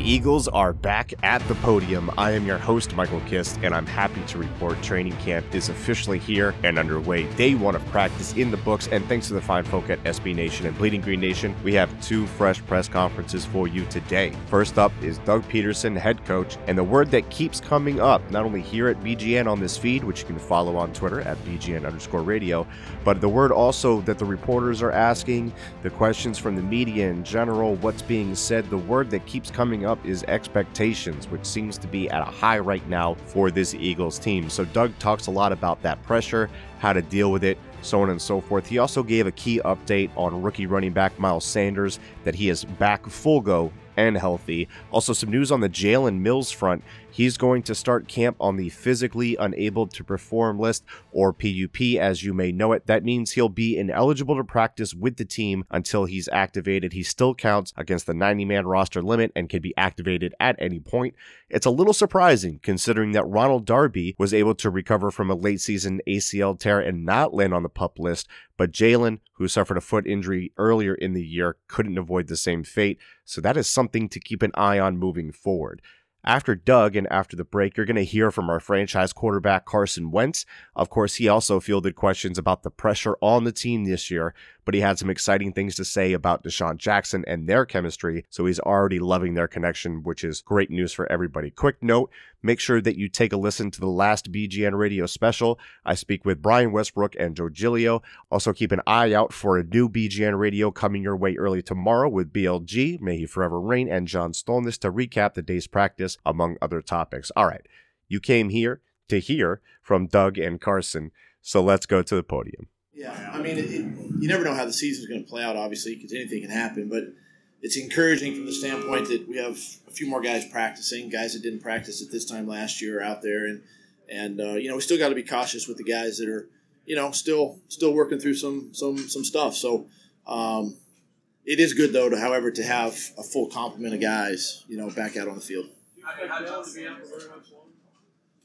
Eagles are back at the podium. I am your host, Michael Kist, and I'm happy to report training camp is officially here and underway. Day one of practice in the books, and thanks to the fine folk at SB Nation and Bleeding Green Nation, we have two fresh press conferences for you today. First up is Doug Pederson, head coach, and the word that keeps coming up, not only here at BGN on this feed, which you can follow on Twitter at BGN underscore radio, but the word also that the reporters are asking, the questions from the media in general, what's being said, the word that keeps coming up is expectations, which seems to be at a high right now for this Eagles team. So Doug talks a lot about that pressure, how to deal with it, so on and so forth. He also gave a key update on rookie running back Miles Sanders that he is back full go and healthy. Also, some news on the Jalen Mills front. He's going to start camp on the physically unable to perform list, or PUP as you may know it. That means he'll be ineligible to practice with the team until he's activated. He still counts against the 90 man roster limit and can be activated at any point. It's a little surprising considering that Ronald Darby was able to recover from a late season ACL tear and not land on the pup list, but Jalen, who suffered a foot injury earlier in the year, couldn't avoid the same fate. So that is something to keep an eye on moving forward. After Doug and after the break, you're going to hear from our franchise quarterback, Carson Wentz. Of course, he also fielded questions about the pressure on the team this year, but he had some exciting things to say about DeSean Jackson and their chemistry, so he's already loving their connection, which is great news for everybody. Quick note make sure that you take a listen to the last BGN radio special. I speak with Brian Westbrook and Joe Giglio. Also, keep an eye out for a new BGN radio coming your way early tomorrow with BLG, May He Forever Reign, and John Stolnis to recap the day's practice, among other topics. All right, you came here to hear from Doug and Carson, so let's go to the podium. Yeah, I mean, it, it, you never know how the season's going to play out, obviously, because anything can happen. But it's encouraging from the standpoint that we have a few more guys practicing, guys that didn't practice at this time last year are out there, and and uh, you know we still got to be cautious with the guys that are you know still still working through some some some stuff. So um, it is good though to, however, to have a full complement of guys you know back out on the field.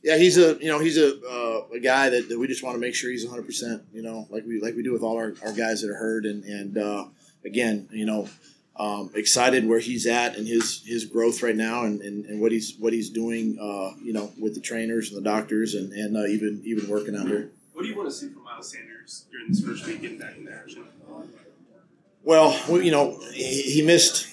Yeah, he's a you know he's a uh, a guy that, that we just want to make sure he's 100 percent you know like we like we do with all our, our guys that are hurt and and uh, again you know um, excited where he's at and his his growth right now and, and, and what he's what he's doing uh, you know with the trainers and the doctors and, and uh, even even working out here. What do you want to see from Miles Sanders during this first week getting back in action? Well, you know he, he missed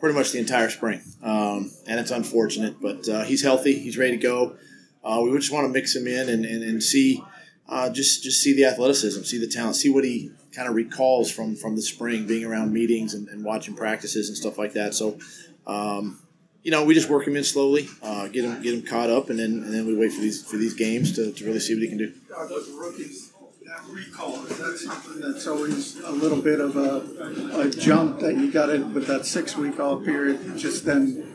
pretty much the entire spring, um, and it's unfortunate, but uh, he's healthy, he's ready to go. Uh, we just want to mix him in and, and, and see uh, just just see the athleticism, see the talent, see what he kind of recalls from from the spring, being around meetings and, and watching practices and stuff like that. So, um, you know, we just work him in slowly, uh, get him get him caught up, and then and then we wait for these for these games to, to really see what he can do. Those rookies, that recall is that something that's always a little bit of a, a jump that you got it with that six week off period, just then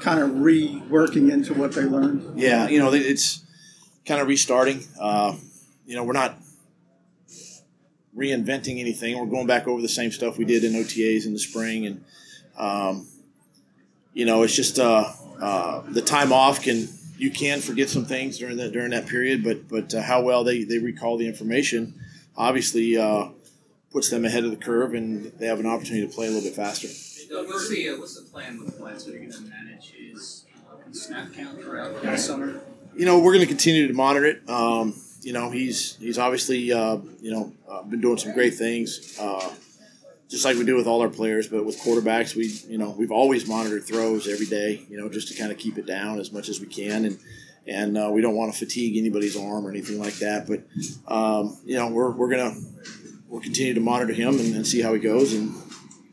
kind of reworking into what they learned. Yeah, you know, it's kind of restarting. Uh, you know, we're not reinventing anything. We're going back over the same stuff we did in OTAs in the spring, and um, you know, it's just uh, uh, the time off can you can forget some things during that during that period, but but uh, how well they they recall the information, obviously uh, puts them ahead of the curve, and they have an opportunity to play a little bit faster. What's the, uh, what's the plan with Wentz? Are you going to manage his uh, snap count throughout the summer? You know, we're going to continue to monitor it. Um, you know, he's he's obviously uh, you know uh, been doing some great things, uh, just like we do with all our players. But with quarterbacks, we you know we've always monitored throws every day. You know, just to kind of keep it down as much as we can, and and uh, we don't want to fatigue anybody's arm or anything like that. But um, you know, we're we're gonna we'll continue to monitor him and, and see how he goes, and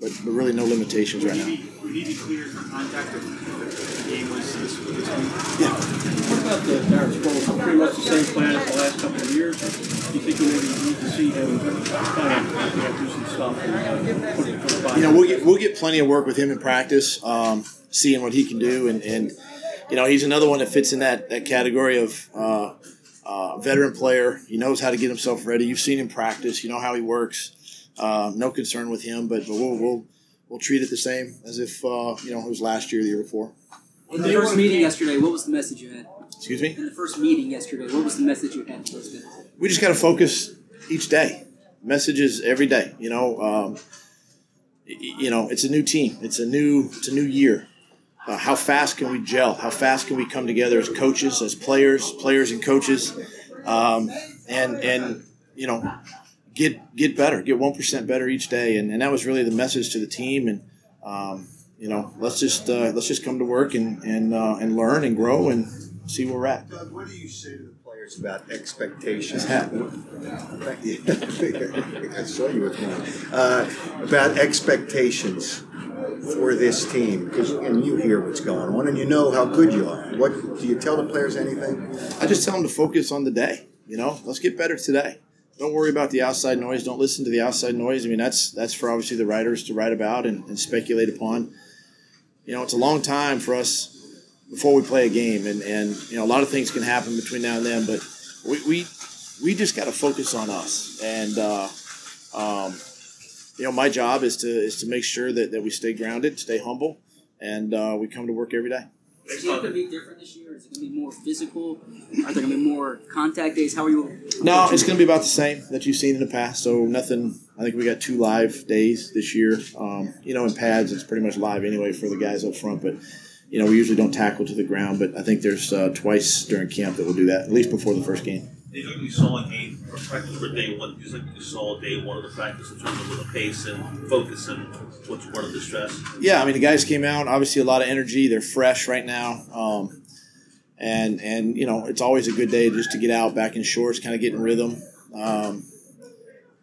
but, but really no limitations right now. Would he be cleared for contact if the game was this, this week? Yeah. What about the Darren Sproles? Pretty much the same plan as the last couple of years. Do you think you maybe need to see him kind of you know, do some stuff and uh, put it put it you know, we'll get we'll get plenty of work with him in practice, um, seeing what he can do, and, and you know he's another one that fits in that that category of uh, uh, veteran player. He knows how to get himself ready. You've seen him practice. You know how he works. Uh, no concern with him, but, but we'll, we'll we'll treat it the same as if uh, you know it was last year, the year before. In the first meeting yesterday, what was the message you had? Excuse me. In the first meeting yesterday, what was the message you had we just got to focus each day. Messages every day. You know, um, you know, it's a new team. It's a new, it's a new year. uh, how fast can we gel? How fast can we come together as coaches, as players, players and coaches, um, and and you know get get better, get one percent better each day, and, and that was really the message to the team. And um, you know, let's just uh, let's just come to work and and uh, and learn and grow and see where we're at. Doug, what do you say to the players about expectations? I saw you with me. Uh, about expectations for this team, because and you hear what's going on, and you know how good you are. What do you tell the players? Anything? I just tell them to focus on the day. You know, let's get better today. Don't worry about the outside noise. Don't listen to the outside noise. I mean, that's that's for obviously the writers to write about and, and speculate upon. You know, it's a long time for us before we play a game, and, and you know a lot of things can happen between now and then. But we we, we just got to focus on us, and uh, um, you know my job is to is to make sure that, that we stay grounded, stay humble, and uh, we come to work every day. Is it going to be different this year? Is it going to be more physical? Are there going to be more contact days? How are you? No, it's going to be about the same that you've seen in the past. So nothing. I think we got two live days this year. Um, you know, in pads, it's pretty much live anyway for the guys up front. But you know, we usually don't tackle to the ground. But I think there's uh, twice during camp that we'll do that, at least before the first game. Do you think you saw in game or practice for day one? Do you think you saw day one of the practice in terms of the pace and focus and what's part of the stress? Yeah, I mean the guys came out. Obviously, a lot of energy. They're fresh right now. Um, and and you know it's always a good day just to get out back in shorts, kind of get in rhythm. Um,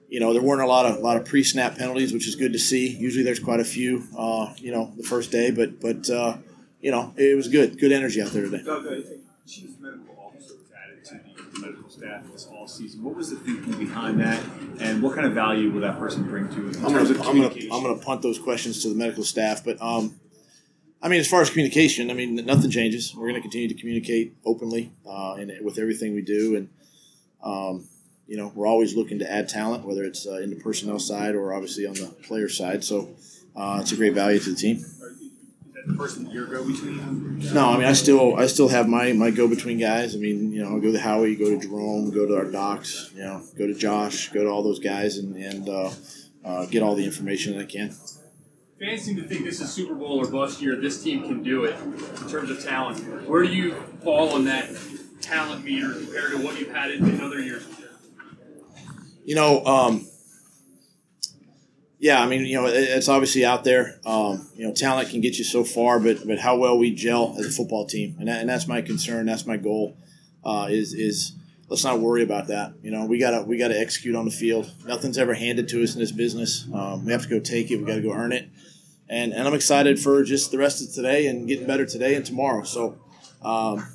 you know there weren't a lot of a lot of pre-snap penalties, which is good to see. Usually there's quite a few. Uh, you know the first day, but but uh, you know it was good, good energy out there today. Doug, I think chief medical officer was added to the medical staff this all season. What was the thinking behind that, and what kind of value will that person bring to it in I'm terms gonna, of communication? I'm gonna punt those questions to the medical staff, but um, I mean, as far as communication, I mean, nothing changes. We're gonna continue to communicate openly uh, and with everything we do, and um, you know, we're always looking to add talent, whether it's uh, in the personnel side or obviously on the player side. So uh, it's a great value to the team. Is that the person that you're go between? No, I mean, I still I still have my my go between guys. I mean, you know, I'll go to Howie, go to Jerome, go to our docs, you know, go to Josh, go to all those guys, and and uh, uh, get all the information that I can. Fans seem to think this is Super Bowl or bust year. This team can do it in terms of talent. Where do you fall on that talent meter compared to what you've had in, in other years? You know, um, yeah, I mean, you know, it's obviously out there. Um, you know, talent can get you so far, but but how well we gel as a football team, and, that, and that's my concern. That's my goal. Uh, is is let's not worry about that. You know, we gotta we gotta execute on the field. Nothing's ever handed to us in this business. Um, we have to go take it. We got to go earn it. And and I'm excited for just the rest of today and getting better today and tomorrow. So, um,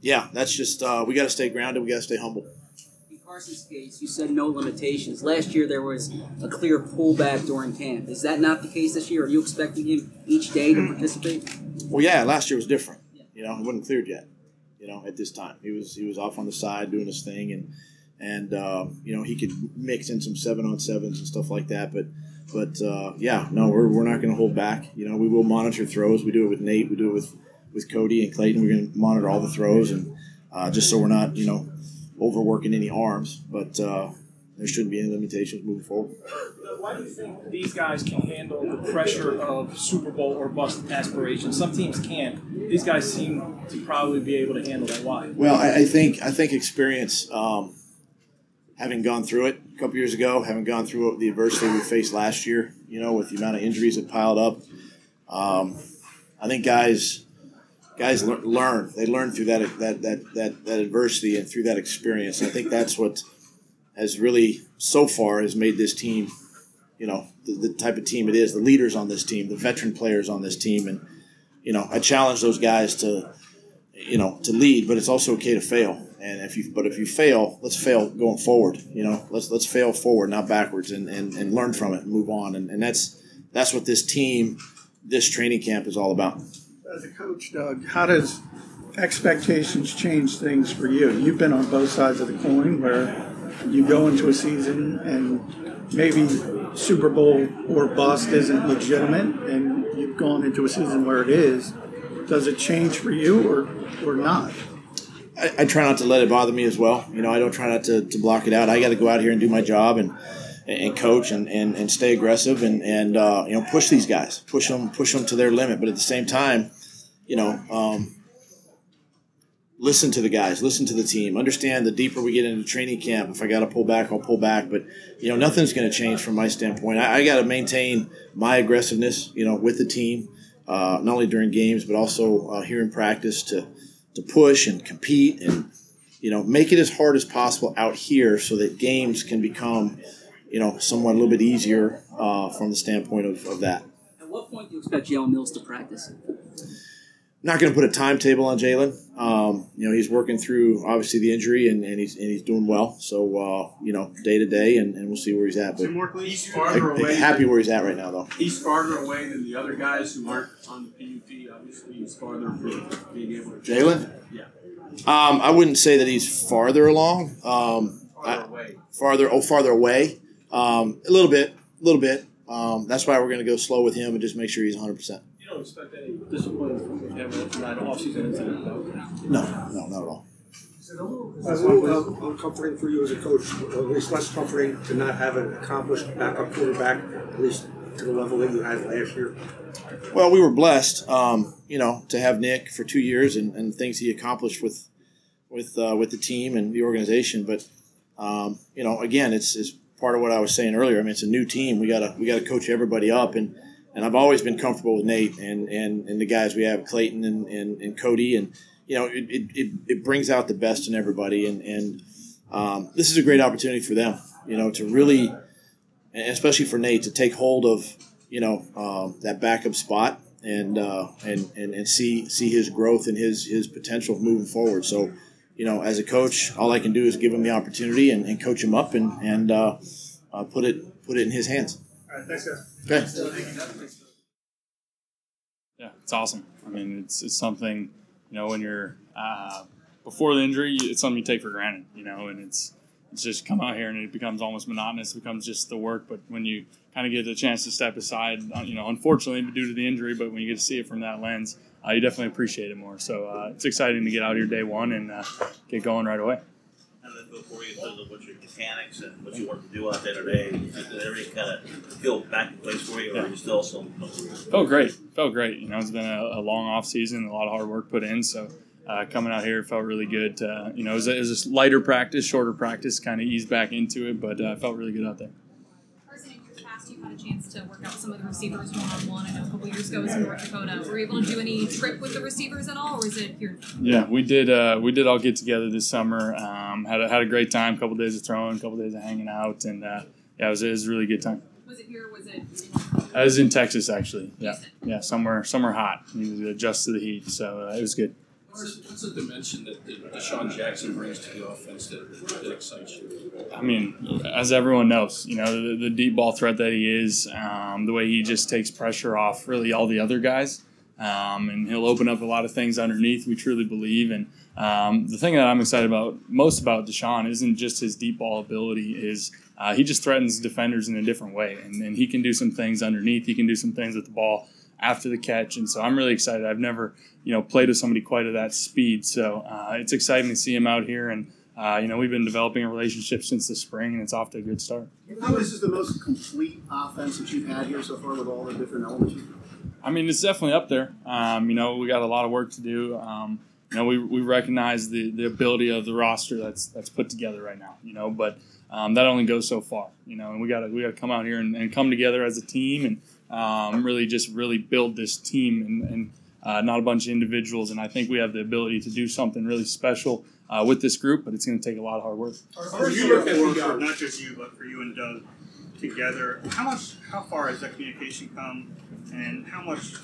yeah, that's just uh, we got to stay grounded. We got to stay humble. In Carson's case, you said no limitations. Last year there was a clear pullback during camp. Is that not the case this year? Are you expecting him each day to participate? Well, yeah, last year was different. You know, he wasn't cleared yet. You know, at this time, he was he was off on the side doing his thing, and and um, you know he could mix in some seven on sevens and stuff like that. But but uh, yeah, no, we're, we're not going to hold back. You know, we will monitor throws. We do it with Nate. We do it with with Cody and Clayton. We're going to monitor all the throws, and uh, just so we're not you know overworking any arms. But uh, there shouldn't be any limitations moving forward. Why do you think these guys can handle the pressure of Super Bowl or bust aspirations? Some teams can't. These guys seem to probably be able to handle that. Why? Well, I, I think I think experience, um, having gone through it a couple years ago, having gone through the adversity we faced last year, you know, with the amount of injuries that piled up, um, I think guys guys lear- learn. They learn through that that, that that that adversity and through that experience. I think that's what has really so far has made this team, you know, the, the type of team it is. The leaders on this team, the veteran players on this team, and you know, I challenge those guys to you know to lead, but it's also okay to fail. And if you but if you fail, let's fail going forward. You know, let's let's fail forward, not backwards, and, and, and learn from it and move on. And, and that's that's what this team, this training camp is all about. As a coach, Doug, how does expectations change things for you? You've been on both sides of the coin where you go into a season and maybe Super Bowl or bust isn't legitimate, and you've gone into a season where it is. Does it change for you or, or not? I, I try not to let it bother me as well. You know, I don't try not to, to block it out. I got to go out here and do my job and and coach and, and, and stay aggressive and, and uh, you know push these guys, push them push them to their limit. But at the same time, you know, um, listen to the guys, listen to the team. Understand the deeper we get into training camp, if I got to pull back, I'll pull back. But you know, nothing's going to change from my standpoint. I, I got to maintain my aggressiveness, you know, with the team, uh, not only during games but also uh, here in practice to to push and compete and you know make it as hard as possible out here so that games can become you know somewhat a little bit easier uh, from the standpoint of, of that. At what point do you expect Jalen Mills to practice? Not going to put a timetable on Jalen. Um, you know, he's working through obviously the injury and, and he's and he's doing well. So uh, you know, day to day, and, and we'll see where he's at. But he's farther away. happy where he's at right now, though. He's farther away than the other guys who aren't on the PUP. Obviously, he's farther for being able to. Jalen. Yeah. Um, I wouldn't say that he's farther along. Um, Farther I- away. farther oh farther away. Um, a little bit, a little bit. Um, that's why we're going to go slow with him and just make sure he's 100. percent You don't expect any discipline from him in that offseason incident, though. No, no, not at all. Is it a little, is it a little uh, uncomforting for you as a coach, or at least less comforting to not have an accomplished backup quarterback, at least to the level that you had last year? Well, we were blessed, um, you know, to have Nick for two years and, and things he accomplished with with uh, with the team and the organization. But um, you know, again, it's, it's part of what I was saying earlier. I mean, it's a new team. We gotta we gotta coach everybody up, and and I've always been comfortable with Nate and and, and the guys we have, Clayton and, and, and Cody, and you know, it, it, it, brings out the best in everybody, and and um, this is a great opportunity for them, you know, to really, especially for Nate, to take hold of you know um, that backup spot and, uh, and and and see see his growth and his his potential moving forward. So, you know, as a coach, all I can do is give him the opportunity and, and coach him up and and uh, uh, put it put it in his hands. All right, thanks, guys. Yeah, it's awesome. I mean, it's, it's something, you know, when you're uh, before the injury, it's something you take for granted, you know, and it's it's just come out here and it becomes almost monotonous, it becomes just the work. But when you kind of get a chance to step aside, uh, you know, unfortunately due to the injury, but when you get to see it from that lens, uh, you definitely appreciate it more. So uh, it's exciting to get out here day one and uh, get going right away. Before you into what your mechanics and what you want to do out there today, did everything kind of feel back in place for you, or are you still some? Felt great. Felt great. You know, it's been a, a long off season, a lot of hard work put in. So uh, coming out here felt really good. To, you know, it was, a, it was a lighter practice, shorter practice, kind of eased back into it, but uh, felt really good out there. Carson, in years past, you've had a chance to work out some of the receivers one on one. I know a couple years ago it was in North Dakota. Were you able to do any trip with the receivers at all, or is it here? Yeah, we did. Uh, we did all get together this summer. Um, had a, had a great time. couple days of throwing, couple days of hanging out, and uh, yeah, it was, it was a really good time. Was it here? Was it? I was in Texas actually. Yeah, yeah, somewhere somewhere hot. To adjust to the heat, so uh, it was good. What's, the dimension that, that DeSean Jackson brings to the offense that, that excites you? I mean, as everyone knows, you know the, the deep ball threat that he is, um, the way he just takes pressure off really all the other guys, um, and he'll open up a lot of things underneath. We truly believe, and um, the thing that I'm excited about most about DeSean isn't just his deep ball ability; is uh, he just threatens defenders in a different way, and, and he can do some things underneath. He can do some things with the ball after the catch, and so I'm really excited. I've never, you know, played with somebody quite at that speed, so uh, it's exciting to see him out here and. Uh, you know, we've been developing a relationship since the spring, and it's off to a good start. How is this the most complete offense that you've had here so far with all the different elements? you've- I mean, it's definitely up there. Um, you know, we got a lot of work to do. Um, you know, we, we recognize the, the ability of the roster that's that's put together right now. You know, but um, that only goes so far. You know, and we got to we got to come out here and, and come together as a team and um, really just really build this team and, and uh, not a bunch of individuals. And I think we have the ability to do something really special uh, with this group. But it's going to take a lot of hard work. For you, for, for not just you, but for you and Doug together, how much, how far has that communication come, and how much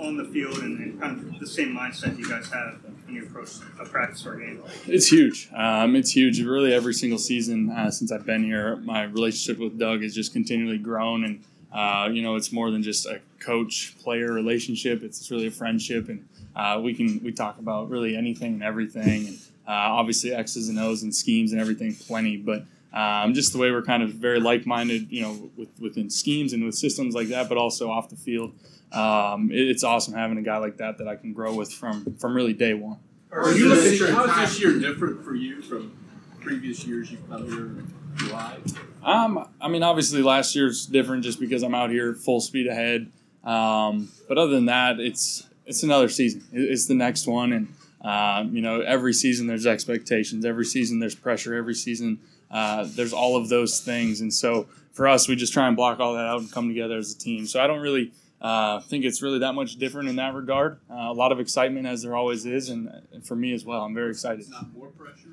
on the field and, and kind of the same mindset you guys have when you approach a practice or a game? It's huge. Um, it's huge. Really, every single season uh, since I've been here, my relationship with Doug has just continually grown, and uh, you know, it's more than just a coach-player relationship. It's really a friendship, and uh, we can we talk about really anything and everything, and uh, obviously X's and O's and schemes and everything, plenty. But um, just the way we're kind of very like-minded, you know, with, within schemes and with systems like that, but also off the field. Um, it- it's awesome having a guy like that that I can grow with from from really day one. Are you looking, how is this year different for you from previous years you've come here in July? Um, I mean, obviously last year's different just because I'm out here full speed ahead. Um, but other than that, it's it's another season. It- It's the next one, and um, you know, every season there's expectations. Every season there's pressure. Every season uh, there's all of those things, and so for us, we just try and block all that out and come together as a team. So I don't really uh, think it's really that much different in that regard. Uh, a lot of excitement as there always is, and, and for me as well. I'm very excited. It's not more pressure.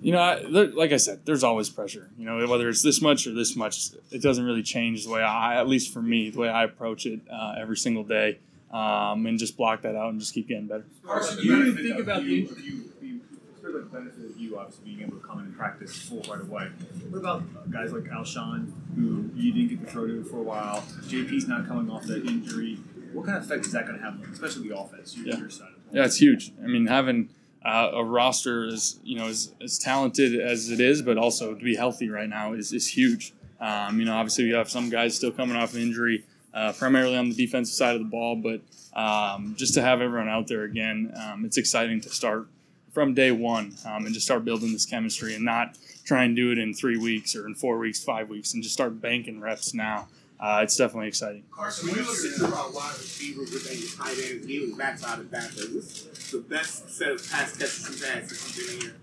You know, I, there, like I said, there's always pressure. You know, whether it's this much or this much, it doesn't really change the way I, at least for me, the way I approach it uh, every single day, um, and just block that out and just keep getting better. Carson, you you didn't think think about about you, the- you, you, for the benefit of you, obviously being able to come in and practice full right away. What about guys like Alshon, who you didn't get to throw to for a while? JP's not coming off that injury. What kind of effect is that going to have, especially the offense, your, Yeah. your side? Yeah, it's huge. I mean, having uh, a roster as you know as, as talented as it is, but also to be healthy right now is, is huge. Um, you know, obviously we have some guys still coming off an injury, uh, primarily on the defensive side of the ball, but um, just to have everyone out there again, um, it's exciting to start from day one um, and just start building this chemistry and not try and do it in three weeks or in four weeks, five weeks, and just start banking reps now. Uh, it's definitely exciting. Carson, when you look at your wide receivers with these tight ends, even backside of back, is this the best set of pass catches you've had since you've been here?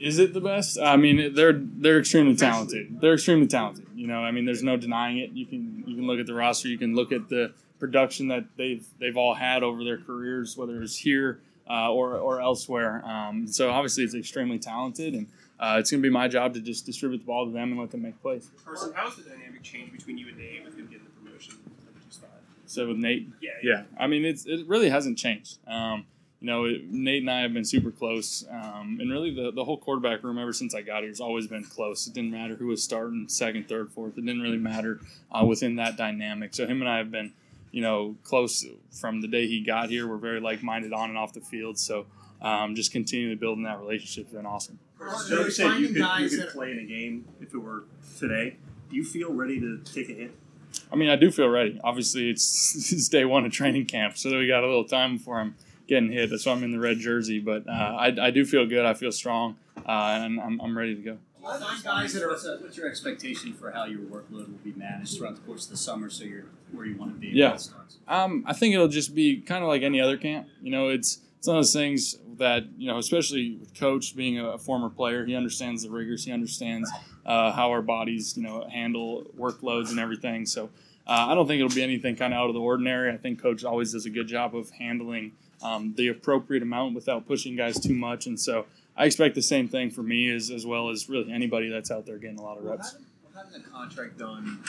Is it the best? I mean, they're they're extremely talented. They're extremely talented. You know, I mean, there's no denying it. You can you can look at the roster. You can look at the production that they've they've all had over their careers, whether it's here uh, or or elsewhere. Um, so obviously, it's extremely talented, and uh, it's going to be my job to just distribute the ball to them and let them make plays. Carson, how's the dynamic change between you and Dave with him getting the promotion number two spot? So with Nate, Yeah, yeah. I mean, it's it really hasn't changed. Um, you know, it, Nate and I have been super close, um, and really the, the whole quarterback room ever since I got here has always been close. It didn't matter who was starting, second, third, fourth. It didn't really matter uh, within that dynamic. So him and I have been, you know, close from the day he got here. We're very like minded on and off the field. So um, just continuing to build in that relationship has been awesome. Joe said you finding could, guys you could that- play in a game if it were today. Do you feel ready to take a hit? I mean, I do feel ready. Obviously, it's, it's day one of training camp, so we got a little time before I'm getting hit. That's why I'm in the red jersey. But uh, I, I do feel good. I feel strong, uh, and I'm, I'm ready to go. Find guys that are what's your expectation for how your workload will be managed throughout the course of the summer so you're where you want to be Yeah. Um, I think it'll just be kind of like any other camp. You know, it's it's one of those things that you know, especially with coach being a former player, he understands the rigors. He understands uh, how our bodies, you know, handle workloads and everything. So uh, I don't think it'll be anything kind of out of the ordinary. I think coach always does a good job of handling um, the appropriate amount without pushing guys too much. And so I expect the same thing for me as as well as really anybody that's out there getting a lot of reps. Will having the contract done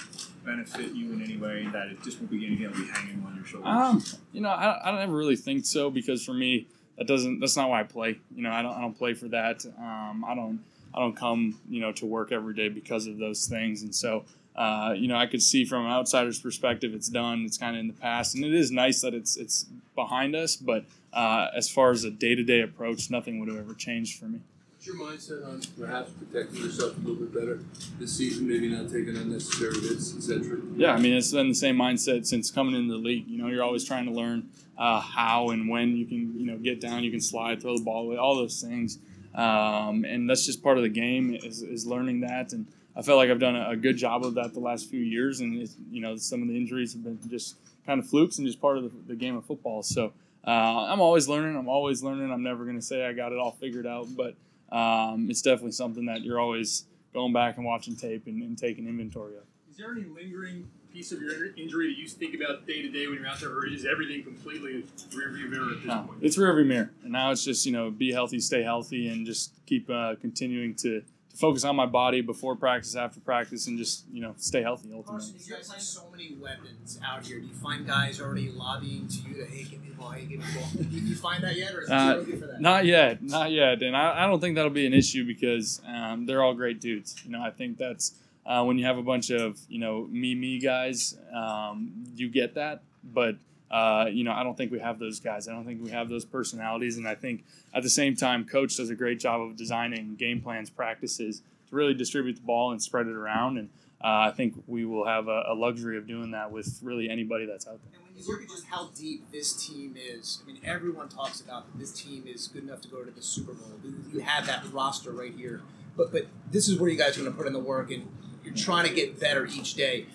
benefit you in any way that it just won't be anything that'll be hanging on your shoulders? Um, you know, I, I don't ever really think so because for me, that doesn't that's not why I play. You know, I don't I don't play for that. Um, I don't I don't come you know to work every day because of those things, and so. Uh, you know, I could see from an outsider's perspective, it's done. It's kind of in the past, and it is nice that it's it's behind us. But uh, as far as a day to day approach, nothing would have ever changed for me. What's your mindset on perhaps protecting yourself a little bit better this season, maybe not taking unnecessary hits, etc.? Yeah, I mean, it's been the same mindset since coming into the league. You know, you're always trying to learn uh, how and when you can, you know, get down, you can slide, throw the ball away, all those things. Um, and that's just part of the game is, is learning that. And I felt like I've done a, good job of that the last few years. And, you know, some of the injuries have been just kind of flukes and just part of the, the game of football. So uh, I'm always learning. I'm always learning. I'm never going to say I got it all figured out, but um, it's definitely something that you're always going back and watching tape and, and taking inventory of. Is there any lingering piece of your injury that you think about day to day when you're out there, or is everything completely rearview mirror at this No, point? it's rearview mirror, and now it's just you know be healthy, stay healthy, and just keep uh, continuing to, to focus on my body before practice, after practice, and just you know stay healthy ultimately. Carson, you guys have so many weapons out here. Do you find guys already lobbying to you to hey, give me the ball, hey, give me the ball? Do you find that yet, or is it Uh, too early for that? not yet, not yet, and I, I don't think that'll be an issue because um, they're all great dudes. You know, I think that's uh, when you have a bunch of you know me me guys, um, you get that, but. Uh, you know, I don't think we have those guys. I don't think we have those personalities, and I think at the same time, coach does a great job of designing game plans, practices to really distribute the ball and spread it around. And uh, I think we will have a, a luxury of doing that with really anybody that's out there. And when you look at just how deep this team is, I mean, everyone talks about that this team is good enough to go to the Super Bowl. You have that roster right here, but but this is where you guys are going to put in the work, and you're trying to get better each day.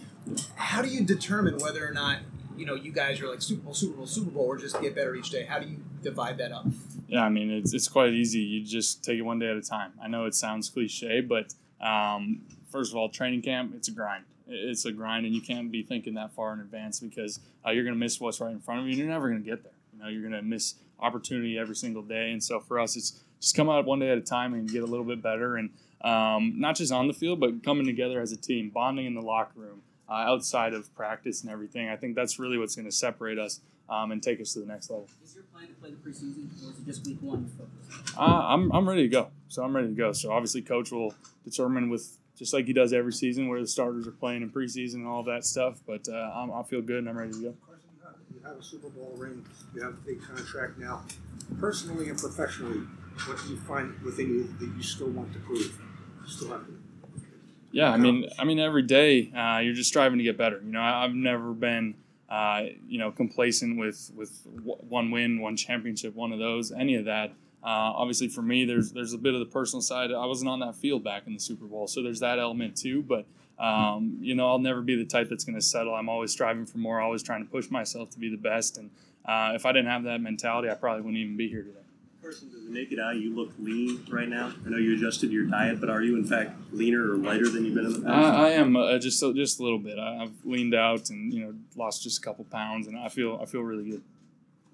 How do you determine whether or not you know you guys are like Super Bowl, Super Bowl, Super Bowl, or just get better each day? How do you divide that up? Yeah, I mean, it's, it's quite easy. You just take it one day at a time. I know it sounds cliche, but um, first of all, training camp, it's a grind. It's a grind, and you can't be thinking that far in advance because uh, you're going to miss what's right in front of you, and you're never going to get there. You know, you're going to miss opportunity every single day, and so for us, it's just come out one day at a time and get a little bit better, and um, not just on the field, but coming together as a team, bonding in the locker room, uh, outside of practice and everything. I think that's really what's going to separate us um, and take us to the next level. Is your plan to play the preseason, or is it just week one focus? Uh, I'm, I'm ready to go. So I'm ready to go. So obviously, coach will determine with just like he does every season where the starters are playing in preseason and all that stuff. But uh, I'm, I feel good and I'm ready to go. You have a Super Bowl ring. You have a big contract now. Personally and professionally, what do you find within you that you still want to prove? Still have. Yeah, I mean, I mean, every day uh, you're just striving to get better. You know, I, I've never been, uh, you know, complacent with with w- one win, one championship, one of those, any of that. Uh, obviously, for me, there's there's a bit of the personal side. I wasn't on that field back in the Super Bowl, so there's that element too. But um, you know, I'll never be the type that's going to settle. I'm always striving for more, always trying to push myself to be the best. And uh, if I didn't have that mentality, I probably wouldn't even be here today. Person to the naked eye, you look lean right now. I know you adjusted your diet, but are you in fact leaner or lighter than you've been in the past? I, I am uh, just a- just a little bit. I, I've leaned out and you know lost just a couple pounds, and I feel I feel really good.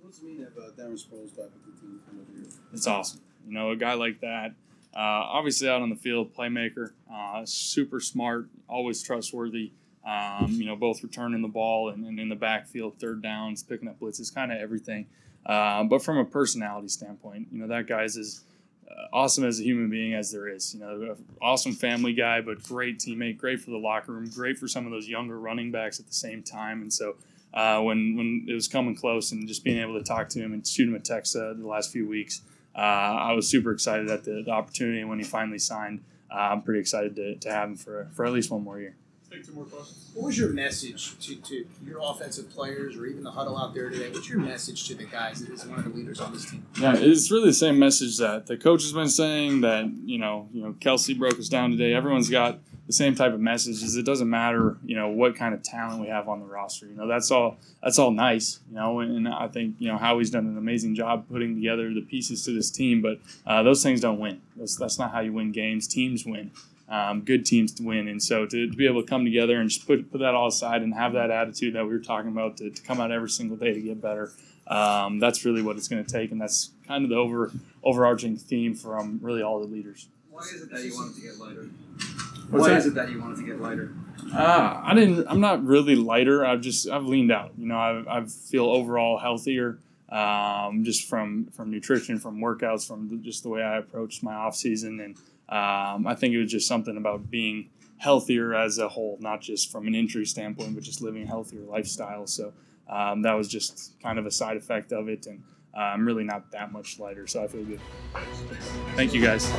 What's the mean of uh, Darren Sproles back with the team from over here? It's awesome. You know, a guy like that, uh, obviously out on the field, playmaker, uh, super smart, always trustworthy. Um, you know, both returning the ball and, and in the backfield, third downs, picking up blitzes, kind of everything. Uh, but from a personality standpoint, you know, that guy's as uh, awesome as a human being as there is. You know, awesome family guy, but great teammate, great for the locker room, great for some of those younger running backs at the same time. And so uh, when when it was coming close and just being able to talk to him and shoot him a text uh, the last few weeks, uh, I was super excited at the, the opportunity. And when he finally signed, uh, I'm pretty excited to, to have him for for at least one more year. Take two more questions. What was your message to, to your offensive players or even the huddle out there today? What's your message to the guys that is one of the leaders on this team? Yeah, it's really the same message that the coach has been saying. That you know, you know, Kelce broke us down today. Everyone's got the same type of message. Is it doesn't matter, you know, what kind of talent we have on the roster. You know, that's all. That's all nice. You know, and I think you know Howie's done an amazing job putting together the pieces to this team. But uh, those things don't win. That's, that's not how you win games. Teams win. Um, good teams to win, and so to, to be able to come together and just put put that all aside and have that attitude that we were talking about to, to come out every single day to get better. Um, that's really what it's going to take, and that's kind of the over overarching theme from really all the leaders. Why is it that you wanted to get lighter? What's Why that? is it that you wanted to get lighter? Uh, I didn't. I'm not really lighter. I've just I've leaned out. You know, I, I feel overall healthier, um, just from from nutrition, from workouts, from the, just the way I approached my off season, and um, I think it was just something about being healthier as a whole, not just from an injury standpoint, but just living a healthier lifestyle. So um, that was just kind of a side effect of it, and uh, I'm really not that much lighter, so I feel good. Thank you guys.